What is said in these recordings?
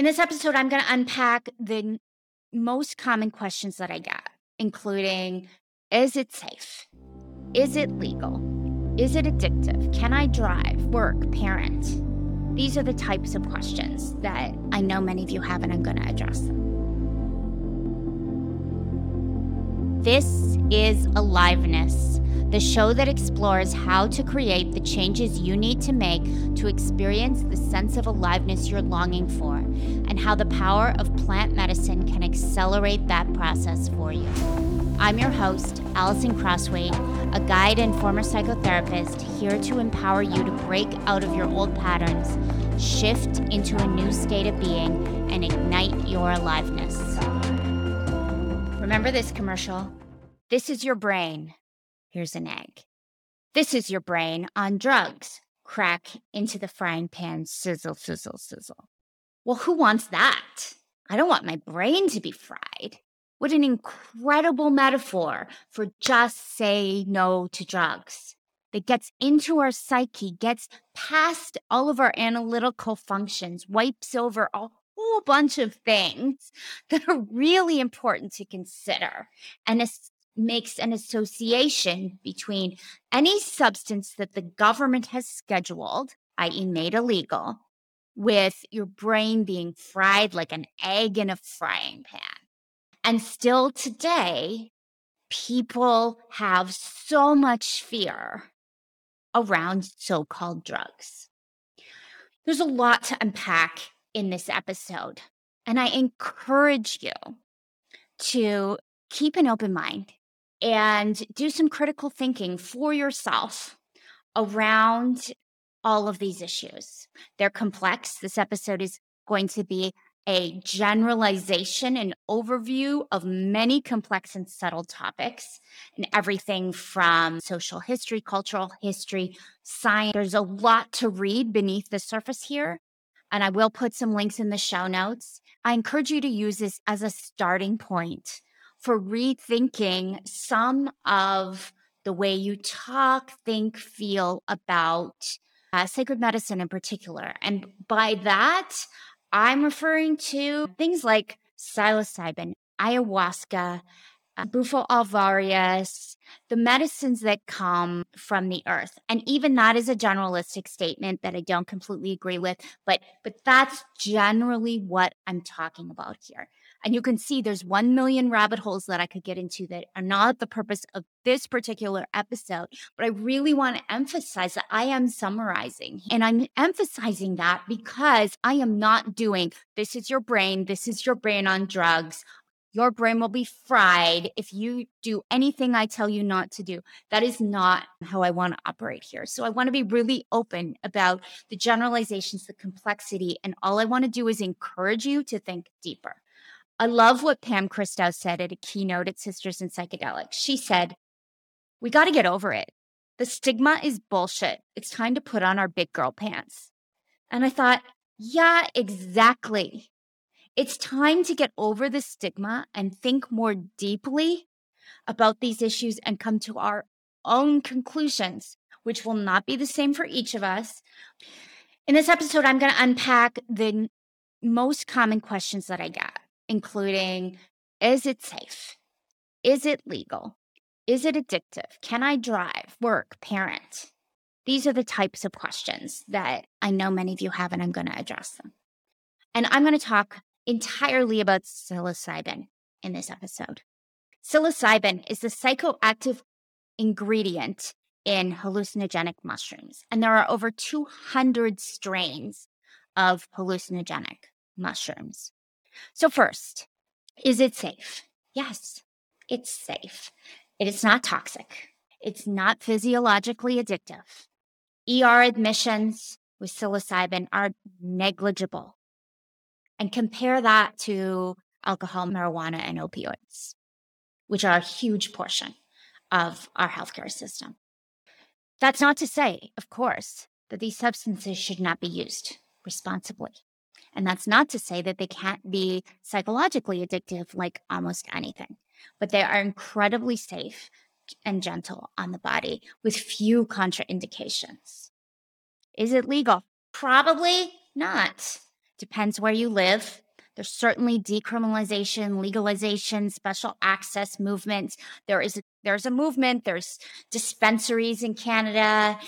In this episode, I'm going to unpack the most common questions that I get, including Is it safe? Is it legal? Is it addictive? Can I drive, work, parent? These are the types of questions that I know many of you have, and I'm going to address them. This is Aliveness, the show that explores how to create the changes you need to make to experience the sense of aliveness you're longing for, and how the power of plant medicine can accelerate that process for you. I'm your host, Alison Crosthwait, a guide and former psychotherapist here to empower you to break out of your old patterns, shift into a new state of being, and ignite your aliveness. Remember this commercial? This is your brain. Here's an egg. This is your brain on drugs. Crack into the frying pan, sizzle, sizzle, sizzle. Well, who wants that? I don't want my brain to be fried. What an incredible metaphor for just say no to drugs that gets into our psyche, gets past all of our analytical functions, wipes over a whole bunch of things that are really important to consider and it makes an association between any substance that the government has scheduled, i.e., made illegal, with your brain being fried like an egg in a frying pan. And still today, people have so much fear around so called drugs. There's a lot to unpack in this episode. And I encourage you to keep an open mind and do some critical thinking for yourself around all of these issues. They're complex. This episode is going to be a generalization and overview of many complex and subtle topics and everything from social history, cultural history, science. There's a lot to read beneath the surface here and I will put some links in the show notes. I encourage you to use this as a starting point for rethinking some of the way you talk, think, feel about uh, sacred medicine in particular. And by that, I'm referring to things like psilocybin, ayahuasca, Bufo alvarius, the medicines that come from the earth. And even that is a generalistic statement that I don't completely agree with, but but that's generally what I'm talking about here. And you can see there's 1 million rabbit holes that I could get into that are not the purpose of this particular episode. But I really want to emphasize that I am summarizing. And I'm emphasizing that because I am not doing this is your brain, this is your brain on drugs your brain will be fried if you do anything I tell you not to do. That is not how I want to operate here. So I want to be really open about the generalizations, the complexity, and all I want to do is encourage you to think deeper. I love what Pam Kryskow said at a keynote at Sisters in Psychedelics. She said, We got to get over it. The stigma is bullshit. It's time to put on our big girl pants. And I thought, yeah, exactly. It's time to get over the stigma and think more deeply about these issues and come to our own conclusions, which will not be the same for each of us. In this episode, I'm going to unpack the most common questions that I get, including Is it safe? Is it legal? Is it addictive? Can I drive, work, parent? These are the types of questions that I know many of you have, and I'm going to address them. And I'm going to talk entirely about psilocybin in this episode. Psilocybin is the psychoactive ingredient in hallucinogenic mushrooms, and there are over 200 strains of hallucinogenic mushrooms. So, first, is it safe? Yes, it's safe. It is not toxic. It's not physiologically addictive. ER admissions with psilocybin are negligible and compare that to alcohol, marijuana, and opioids, which are a huge portion of our healthcare system. That's not to say, of course, that these substances should not be used responsibly. And that's not to say that they can't be psychologically addictive like almost anything, but they are incredibly safe and gentle on the body with few contraindications. Is it legal? Probably not. Depends where you live. There's certainly decriminalization, legalization, special access movements. There is there's a movement. There's dispensaries in Canada,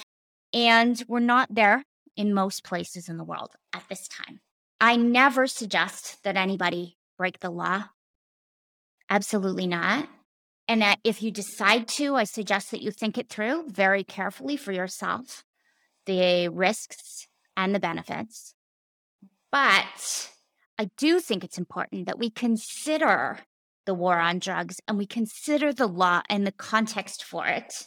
and we're not there in most places in the world at this time. I never suggest that anybody break the law. Absolutely not. And if you decide to, I suggest that you think it through very carefully for yourself the risks and the benefits. But I do think it's important that we consider the war on drugs and we consider the law and the context for it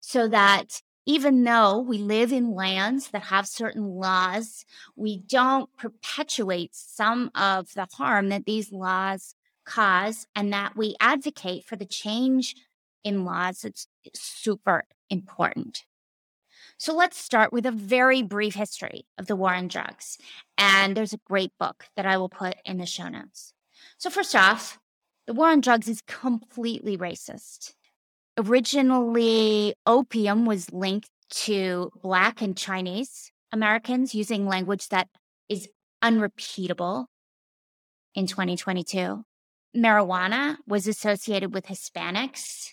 so that even though we live in lands that have certain laws, we don't perpetuate some of the harm that these laws cause and that we advocate for the change in laws. It's super important. So let's start with a very brief history of the war on drugs. And there's a great book that I will put in the show notes. So, first off, the war on drugs is completely racist. Originally, opium was linked to Black and Chinese Americans using language that is unrepeatable in 2022. Marijuana was associated with Hispanics.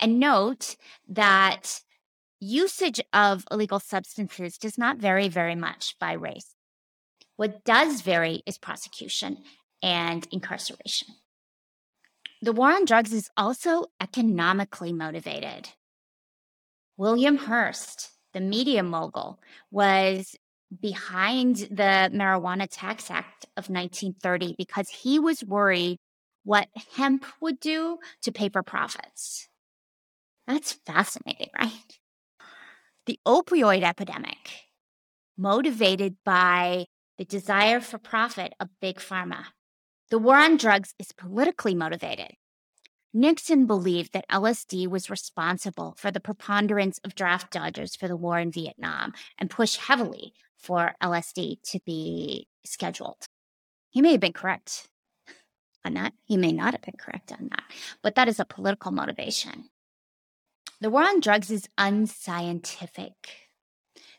And note that usage of illegal substances does not vary very much by race. What does vary is prosecution and incarceration. The war on drugs is also economically motivated. William Hearst, the media mogul, was behind the Marijuana Tax Act of 1930 because he was worried what hemp would do to paper profits. That's fascinating, right? The opioid epidemic, motivated by the desire for profit of big pharma. The war on drugs is politically motivated. Nixon believed that LSD was responsible for the preponderance of draft dodgers for the war in Vietnam and pushed heavily for LSD to be scheduled. He may have been correct on that. He may not have been correct on that, but that is a political motivation. The war on drugs is unscientific.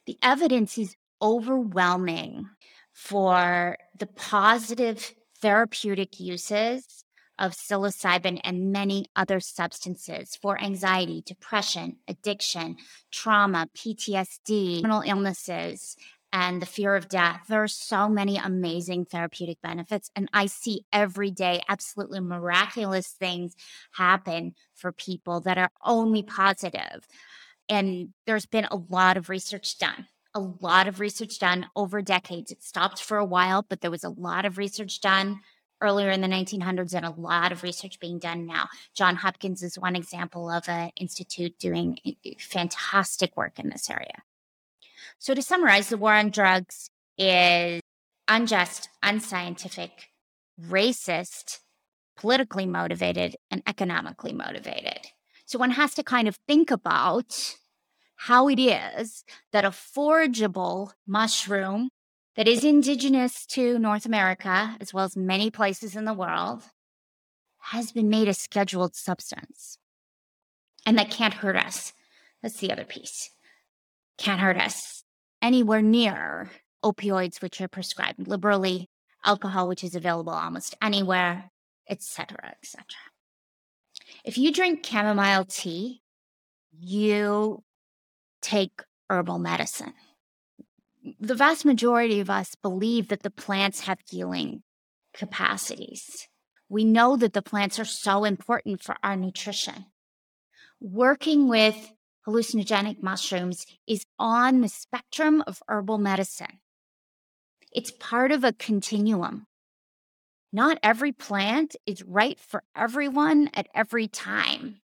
The evidence is overwhelming for the positive therapeutic uses of psilocybin and many other substances for anxiety, depression, addiction, trauma, PTSD, mental illnesses, and the fear of death. There are so many amazing therapeutic benefits. And I see every day absolutely miraculous things happen for people that are only positive. And there's been a lot of research done, a lot of research done over decades. It stopped for a while, but there was a lot of research done earlier in the 1900s and a lot of research being done now. John Hopkins is one example of an institute doing eh, fantastic work in this area. So, to summarize, the war on drugs is unjust, unscientific, racist, politically motivated, and economically motivated. So, one has to kind of think about how it is that a forageable mushroom that is indigenous to North America, as well as many places in the world, has been made a scheduled substance and that can't hurt us. That's the other piece. Can't hurt us anywhere near opioids, which are prescribed liberally, alcohol, which is available almost anywhere, etc., etc. If you drink chamomile tea, you take herbal medicine. The vast majority of us believe that the plants have healing capacities. We know that the plants are so important for our nutrition. Working with hallucinogenic mushrooms is on the spectrum of herbal medicine. It's part of a continuum. Not every plant is right for everyone at every time.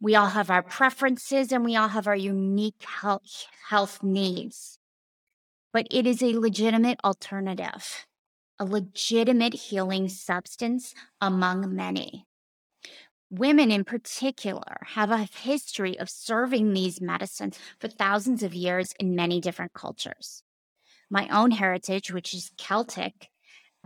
We all have our preferences and we all have our unique health, health needs. But it is a legitimate alternative, a legitimate healing substance among many. Women in particular have a history of serving these medicines for thousands of years in many different cultures. My own heritage, which is Celtic,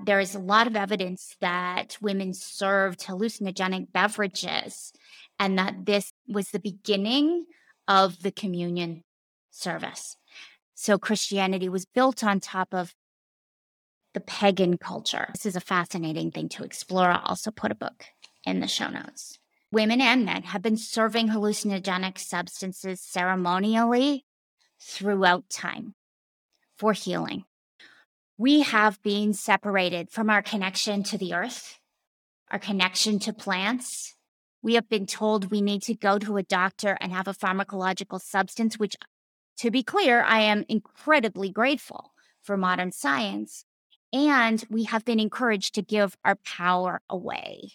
there is a lot of evidence that women served hallucinogenic beverages and that this was the beginning of the communion service. So Christianity was built on top of the pagan culture. This is a fascinating thing to explore. I'll also put a book in the show notes. Women and men have been serving hallucinogenic substances ceremonially throughout time for healing. We have been separated from our connection to the earth, our connection to plants. We have been told we need to go to a doctor and have a pharmacological substance, which, to be clear, I am incredibly grateful for modern science. And we have been encouraged to give our power away.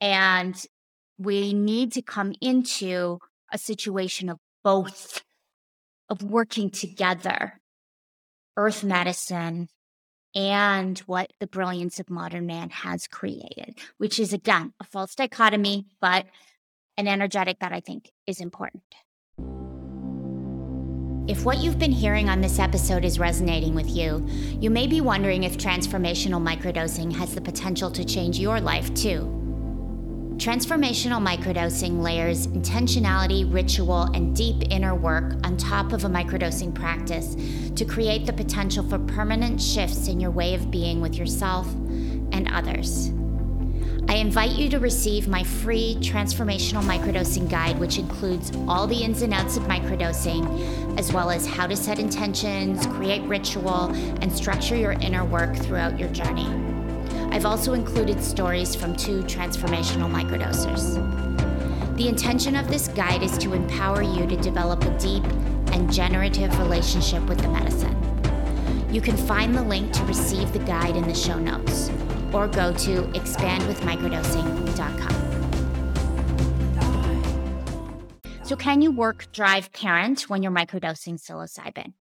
And we need to come into a situation of both, of working together, earth medicine and what the brilliance of modern man has created, which is again a false dichotomy, but an energetic that I think is important. If what you've been hearing on this episode is resonating with you, you may be wondering if transformational microdosing has the potential to change your life too. Transformational microdosing layers intentionality, ritual, and deep inner work on top of a microdosing practice to create the potential for permanent shifts in your way of being with yourself and others. I invite you to receive my free transformational microdosing guide, which includes all the ins and outs of microdosing, as well as how to set intentions, create ritual, and structure your inner work throughout your journey. I've also included stories from two transformational microdosers. The intention of this guide is to empower you to develop a deep and generative relationship with the medicine. You can find the link to receive the guide in the show notes or go to expandwithmicrodosing.com. So, can you work drive parent when you're microdosing psilocybin?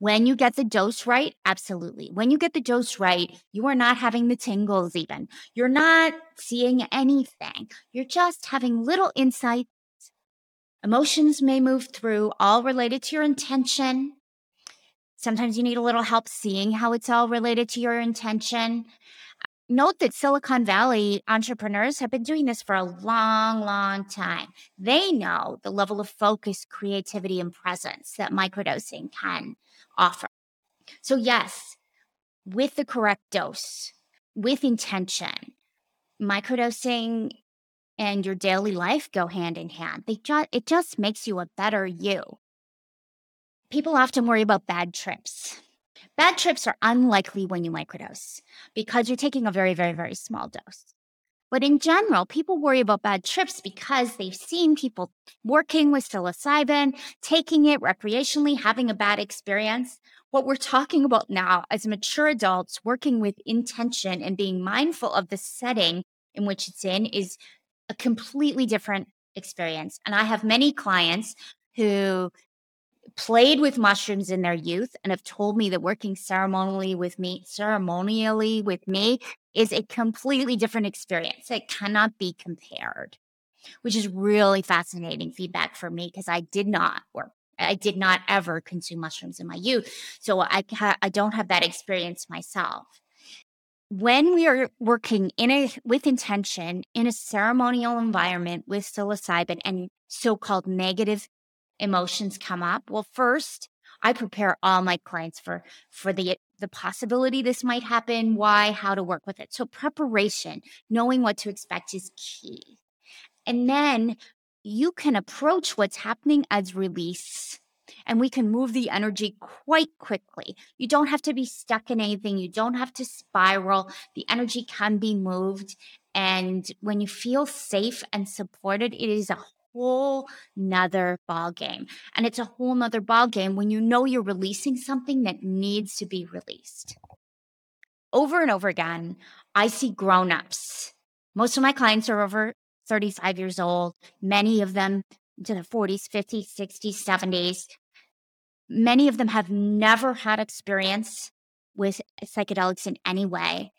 When you get the dose right, absolutely. When you get the dose right, you are not having the tingles even. You're not seeing anything. You're just having little insights. Emotions may move through, all related to your intention. Sometimes you need a little help seeing how it's all related to your intention note that Silicon Valley entrepreneurs have been doing this for a long, long time. They know the level of focus, creativity, and presence that microdosing can offer. So, yes, with the correct dose, with intention, microdosing and your daily life go hand in hand. They just it just makes you a better you. People often worry about bad trips. Bad trips are unlikely when you microdose because you're taking a very, very, very small dose. But in general, people worry about bad trips because they've seen people working with psilocybin, taking it recreationally, having a bad experience. What we're talking about now as mature adults working with intention and being mindful of the setting in which it's in is a completely different experience. And I have many clients who played with mushrooms in their youth and have told me that working ceremonially with me ceremonially with me is a completely different experience. It cannot be compared which is really fascinating feedback for me because i did not work i did not ever consume mushrooms in my youth so i ha- i don't have that experience myself. When we are working in a with intention in a ceremonial environment with psilocybin and so-called negative emotions come up well first i prepare all my clients for for the the possibility this might happen why how to work with it so preparation knowing what to expect is key and then you can approach what's happening as release and we can move the energy quite quickly. You don't have to be stuck in anything. You don't have to spiral. The energy can be moved. And when you feel safe and supported, it is a whole nother ball game. And it's a whole nother ball game when you know you're releasing something that needs to be released. Over and over again, I see grown-ups. Most of my clients are over 35 years old, many of them into the 40s, 50s, 60s, 70s. Many of them have never had experience with psychedelics in any way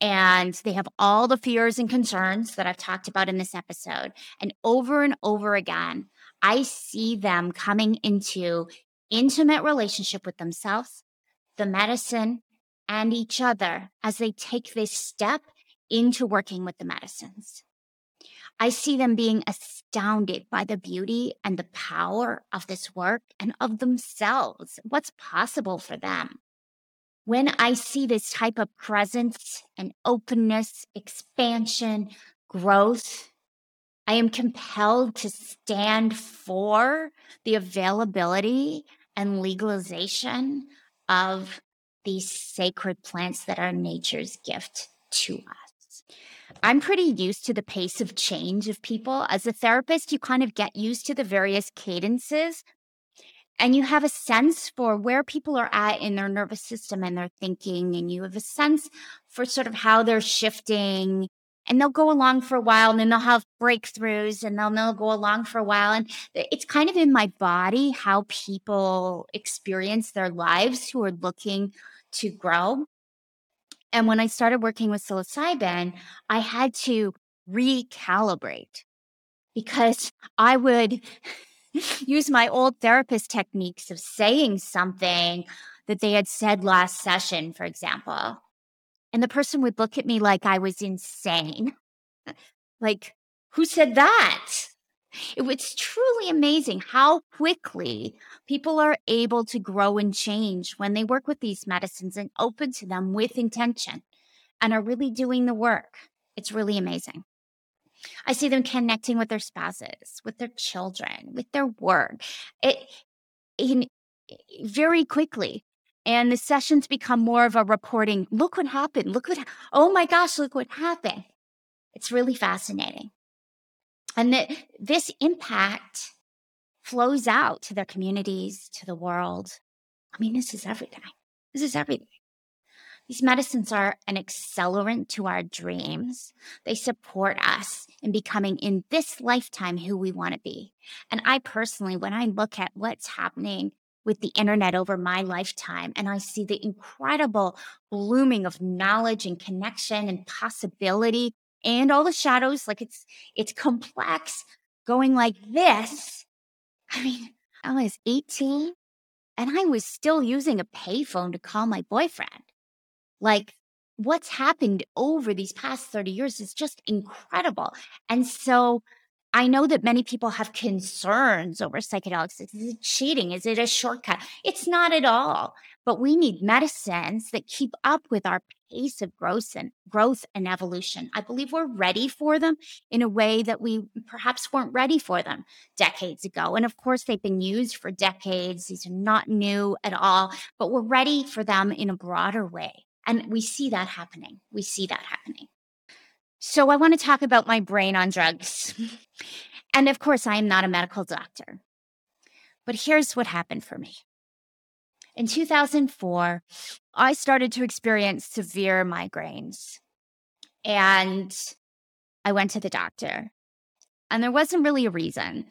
and they have all the fears and concerns that I've talked about in this episode. And over and over again, I see them coming into intimate relationship with themselves, the medicine, and each other as they take this step into working with the medicines. I see them being astounded by the beauty and the power of this work and of themselves, what's possible for them. When I see this type of presence and openness, expansion, growth, I am compelled to stand for the availability and legalization of these sacred plants that are nature's gift to us. I'm pretty used to the pace of change of people. As a therapist, you kind of get used to the various cadences and you have a sense for where people are at in their nervous system and their thinking and you have a sense for sort of how they're shifting and they'll go along for a while and then they'll have breakthroughs and they'll, they'll go along for a while and it's kind of in my body how people experience their lives who are looking to grow. And when i started working with psilocybin i had to recalibrate because i would use my old therapist techniques of saying something that they had said last session, for example. And the person would look at me like I was insane. like, who said that? It was truly amazing how quickly people are able to grow and change when they work with these medicines and open to them with intention and are really doing the work. It's really amazing. I see them connecting with their spouses, with their children, with their work. It in very quickly. And the sessions become more of a reporting. Look what happened. Look what, oh my gosh, look what happened. It's really fascinating. And that this impact flows out to their communities, to the world. I mean, this is everything. This is everything. These medicines are an accelerant to our dreams. They support us in becoming in this lifetime who we want to be. And I personally, when I look at what's happening with the internet over my lifetime and I see the incredible blooming of knowledge and connection and possibility and all the shadows, like it's it's complex going like this. I mean, I was 18 and I was still using a payphone to call my boyfriend. Like what's happened over these past 30 years is just incredible. And so I know that many people have concerns over psychedelics. Is it cheating? Is it a shortcut? It's not at all. But we need medicines that keep up with our pace of growth and growth and evolution. I believe we're ready for them in a way that we perhaps weren't ready for them decades ago. And of course, they've been used for decades. These are not new at all, but we're ready for them in a broader way. And we see that happening. We see that happening. So I want to talk about my brain on drugs. and of course, I am not a medical doctor. But here's what happened for me. In 2004, I started to experience severe migraines. And I went to the doctor, and there wasn't really a reason.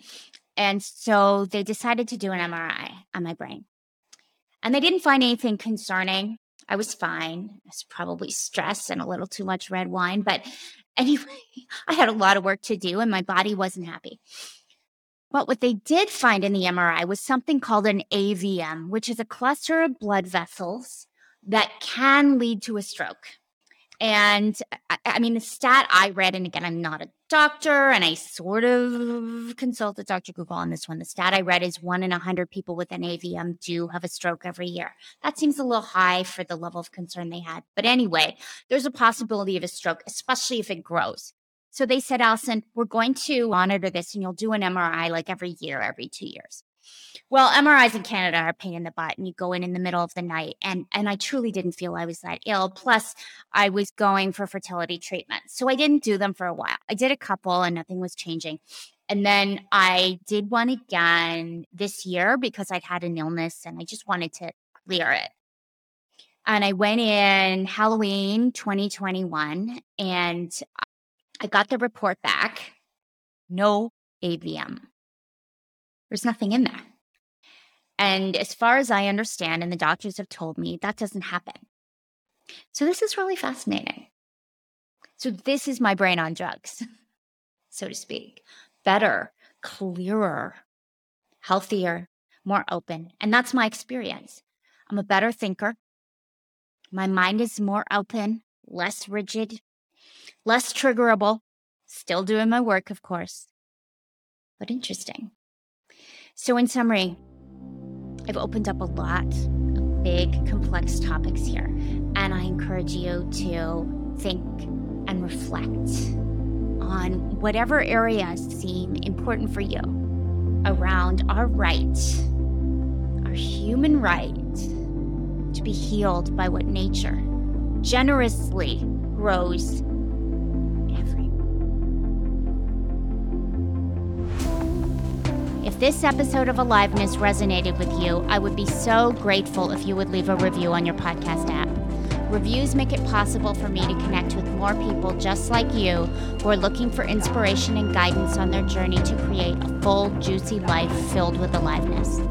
And so they decided to do an MRI on my brain. And they didn't find anything concerning. I was fine. It's probably stress and a little too much red wine. But anyway, I had a lot of work to do and my body wasn't happy. But what they did find in the MRI was something called an AVM, which is a cluster of blood vessels that can lead to a stroke. And I, I, mean, the stat I read, and again, I'm not a doctor, and I sort of consulted Dr. Google on this one. The stat I read is one in a 100 people with an AVM do have a stroke every year. That seems a little high for the level of concern they had. But anyway, there's a possibility of a stroke, especially if it grows. So they said, Alison, we're going to monitor this and you'll do an MRI like every year, every two years. Well, MRIs in Canada are pain in the butt, and you go in in the middle of the night, and and I truly didn't feel I was that ill. Plus, I was going for fertility treatment, so I didn't do them for a while. I did a couple, and nothing was changing. And then I did one again this year because I'd had an illness, and I just wanted to clear it. And I went in Halloween 2021, and I got the report back. No AVM. There's nothing in there. And as far as I understand, and the doctors have told me, that doesn't happen. So this is really fascinating. So this is my brain on drugs, so to speak. Better, clearer, healthier, more open. And that's my experience. I'm a better thinker. My mind is more open, less rigid, less triggerable. Still doing my work, of course, but interesting. So, in summary, I've opened up a lot, a big, complex topics here. And I encourage you to think and reflect on whatever areas seem important for you around our right, our human right to be healed by what nature generously grows this episode of Aliveness resonated with you, I would be so grateful if you would leave a review on your podcast app. Reviews make it possible for me to connect with more people just like you who are looking for inspiration and guidance on their journey to create a full, juicy life filled with aliveness.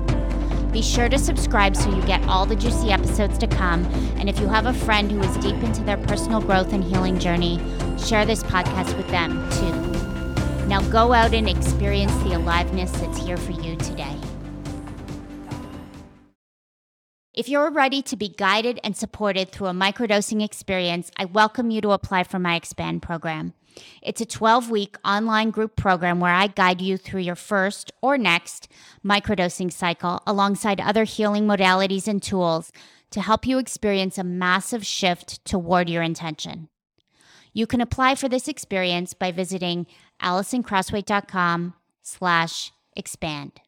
Be sure to subscribe so you get all the juicy episodes to come. And if you have a friend who is deep into their personal growth and healing journey, share this podcast with them too. Now go out and experience the aliveness that's here for you today. If you're ready to be guided and supported through a microdosing experience, I welcome you to apply for my Expand program. It's a 12 week online group program where I guide you through your first or next microdosing cycle alongside other healing modalities and tools to help you experience a massive shift toward your intention. You can apply for this experience by visiting alisoncrosthwait.com slash expand.